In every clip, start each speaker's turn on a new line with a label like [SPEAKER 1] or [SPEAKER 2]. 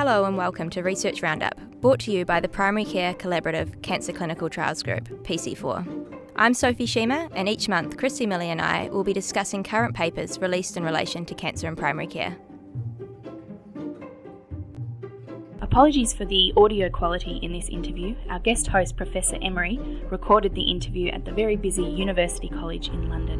[SPEAKER 1] Hello and welcome to Research Roundup, brought to you by the Primary Care Collaborative Cancer Clinical Trials Group, PC4. I'm Sophie Shima, and each month Christy Millie and I will be discussing current papers released in relation to cancer in primary care.
[SPEAKER 2] Apologies for the audio quality in this interview. Our guest host, Professor Emery, recorded the interview at the very busy University College in London.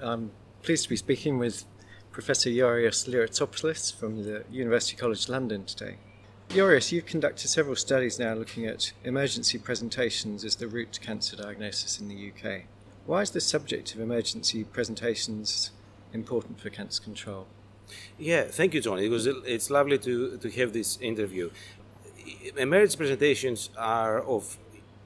[SPEAKER 3] I'm pleased to be speaking with Professor Yorios Lyratsopoulos from the University College London today. Yorios, you've conducted several studies now looking at emergency presentations as the route to cancer diagnosis in the UK. Why is the subject of emergency presentations important for cancer control?
[SPEAKER 4] Yeah, thank you, Jon. It was it's lovely to, to have this interview. Emergency presentations are of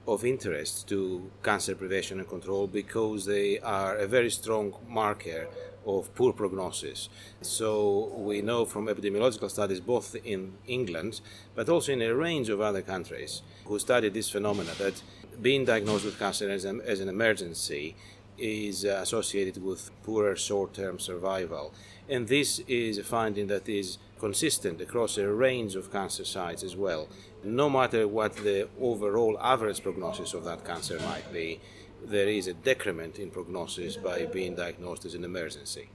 [SPEAKER 4] of interest to cancer prevention and control because they are a very strong marker of poor prognosis. So we know from epidemiological studies, both in England but also in a range of other countries, who studied this phenomena that being diagnosed with cancer as an, as an emergency is associated with poorer short-term survival. And this is a finding that is consistent across a range of cancer sites as well. No matter what the overall average prognosis of that cancer might be, there is a decrement in prognosis by being diagnosed as an emergency.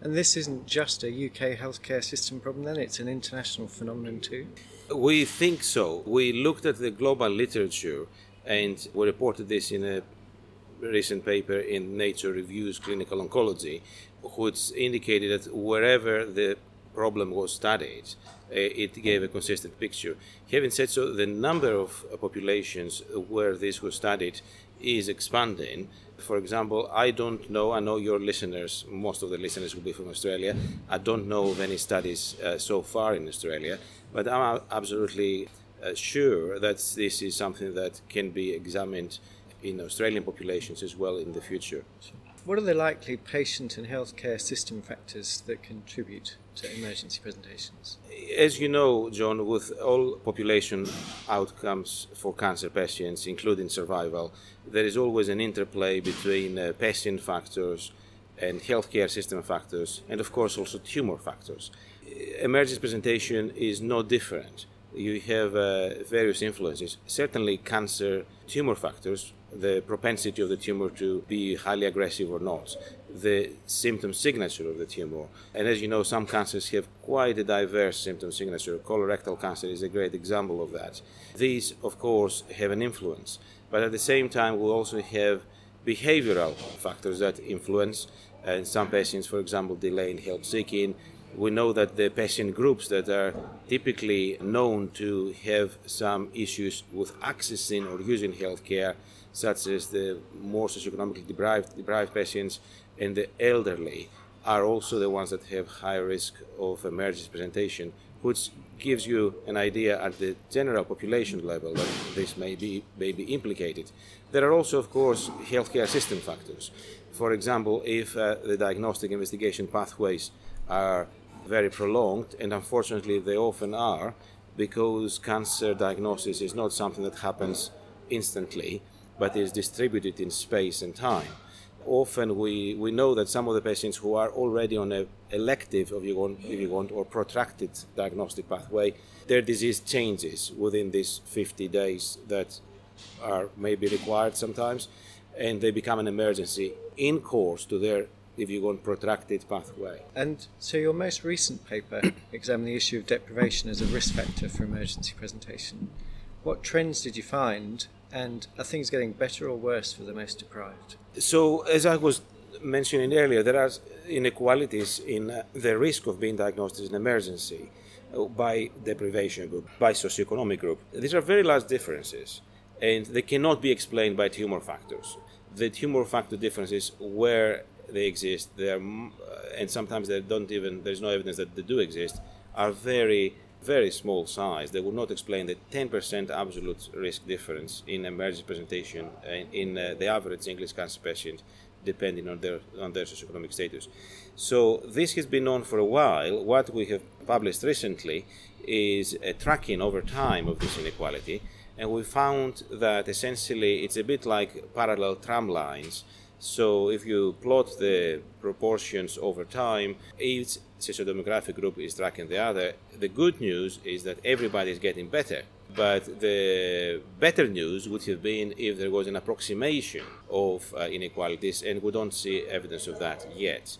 [SPEAKER 3] And this isn't just a UK healthcare system problem, then, it's an international phenomenon too?
[SPEAKER 4] We think so. We looked at the global literature and we reported this in a recent paper in Nature Reviews Clinical Oncology, which indicated that wherever the problem was studied, eh, it gave a consistent picture. Having said so, the number of populations where this was studied is expanding. For example, I don't know, I know your listeners, most of the listeners will be from Australia. I don't know of any studies uh, so far in Australia, but I'm absolutely uh, sure that this is something that can be examined in Australian populations as well in the future.
[SPEAKER 3] What are the likely patient and healthcare system factors that contribute to emergency presentations?
[SPEAKER 4] As you know, Jon, with all population outcomes for cancer patients, including survival, there is always an interplay between uh, patient factors and healthcare system factors, and of course also tumor factors. Emergency presentation is no different. You have uh, various influences. Certainly, cancer tumor factors the propensity of the tumor to be highly aggressive or not, the symptom signature of the tumor. And as you know, some cancers have quite a diverse symptom signature. Colorectal cancer is a great example of that. These, of course, have an influence, but at the same time, we also have behavioral factors that influence. And some patients, for example, delay in help seeking. We know that the patient groups that are typically known to have some issues with accessing or using healthcare such as the more socioeconomically deprived, deprived patients and the elderly, are also the ones that have high risk of emergency presentation, which gives you an idea at the general population level that this may be, may be implicated. There are also, of course, healthcare system factors. For example, if uh, the diagnostic investigation pathways are very prolonged, and unfortunately they often are, because cancer diagnosis is not something that happens instantly, but is distributed in space and time. Often we, we know that some of the patients who are already on an elective, if you, want, if you want, or protracted diagnostic pathway, their disease changes within these 50 days that are maybe required sometimes, and they become an emergency in course to their if you want protracted pathway.
[SPEAKER 3] And so your most recent paper examined the issue of deprivation as a risk factor for emergency presentation. What trends did you find and are things getting better or worse for the most deprived?
[SPEAKER 4] So, as I was mentioning earlier, there are inequalities in uh, the risk of being diagnosed as an emergency uh, by deprivation group, by socioeconomic group. These are very large differences, and they cannot be explained by tumor factors. The tumor factor differences, where they exist, they are, uh, and sometimes they don't even. There's no evidence that they do exist. Are very very small size, they would not explain the 10% absolute risk difference in emergency presentation in, in uh, the average English cancer patient, depending on their on their socioeconomic status. So this has been known for a while. What we have published recently is a tracking over time of this inequality, and we found that essentially it's a bit like parallel tram lines. So if you plot the proportions over time, each sociodemographic group is tracking the other. The good news is that everybody is getting better. But the better news would have been if there was an approximation of uh, inequalities, and we don't see evidence of that yet.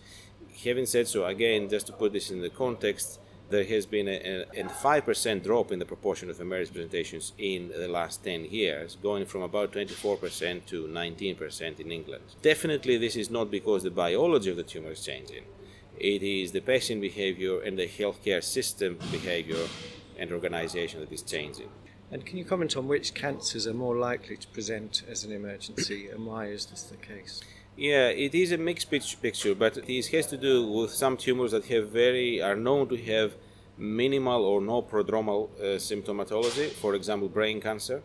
[SPEAKER 4] Having said so, again, just to put this in the context, there has been a, a, 5% drop in the proportion of emergent presentations in the last 10 years, going from about 24% to 19% in England. Definitely, this is not because the biology of the tumor is changing. It is the patient behavior and the healthcare system behavior and organization that is changing.
[SPEAKER 3] And can you comment on which cancers are more likely to present as an emergency and why is this the case?
[SPEAKER 4] Yeah, it is a mixed picture, but this has to do with some tumors that have very are known to have minimal or no prodromal uh, symptomatology. For example, brain cancer.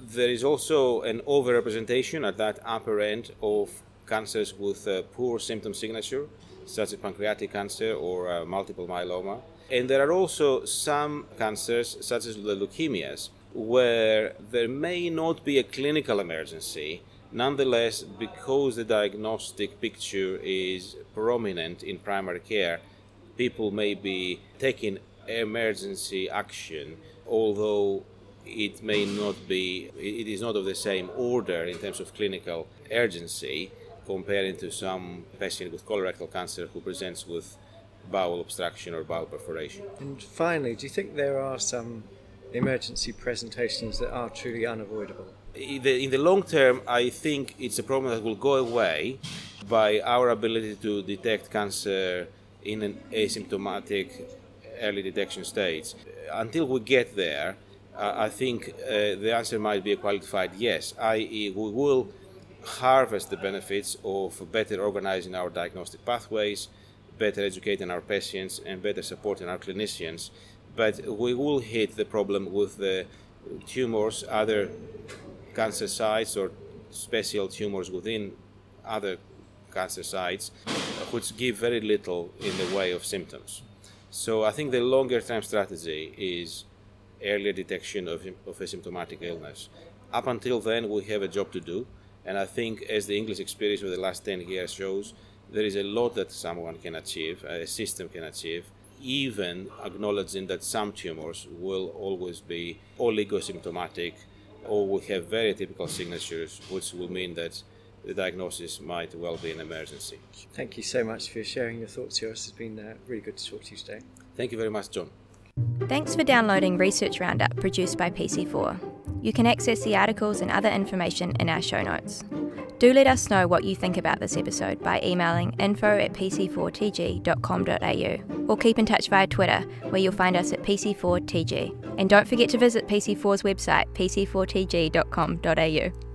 [SPEAKER 4] There is also an overrepresentation at that upper end of cancers with uh, poor symptom signature, such as pancreatic cancer or uh, multiple myeloma. And there are also some cancers, such as the leukemias, where there may not be a clinical emergency Nonetheless, because the diagnostic picture is prominent in primary care, people may be taking emergency action, although it may not be, it is not of the same order in terms of clinical urgency comparing to some patient with colorectal cancer who presents with bowel obstruction or bowel perforation.
[SPEAKER 3] And finally, do you think there are some emergency presentations that are truly unavoidable?
[SPEAKER 4] in the, in the long term, I think it's a problem that will go away by our ability to detect cancer in an asymptomatic early detection stage. Until we get there, I think uh, the answer might be a qualified yes, i.e., we will harvest the benefits of better organizing our diagnostic pathways, better educating our patients, and better supporting our clinicians. But we will hit the problem with the tumors, other cancer sites or special tumors within other cancer sites, which give very little in the way of symptoms. So I think the longer term strategy is earlier detection of, of asymptomatic illness. Up until then, we have a job to do, and I think as the English experience of the last 10 years shows, there is a lot that someone can achieve, a system can achieve, even acknowledging that some tumors will always be oligosymptomatic or will have very typical signatures, which will mean that the diagnosis might well be an emergency.
[SPEAKER 3] Thank you so much for sharing your thoughts here. It's been uh, really good to talk to you today.
[SPEAKER 4] Thank you very much, Jon.
[SPEAKER 1] Thanks for downloading Research Roundup produced by PC4. You can access the articles and other information in our show notes. Do let us know what you think about this episode by emailing info at pc4tg.com.au or keep in touch via Twitter, where you'll find us at PC4TG. And don't forget to visit PC4's website, pc4tg.com.au.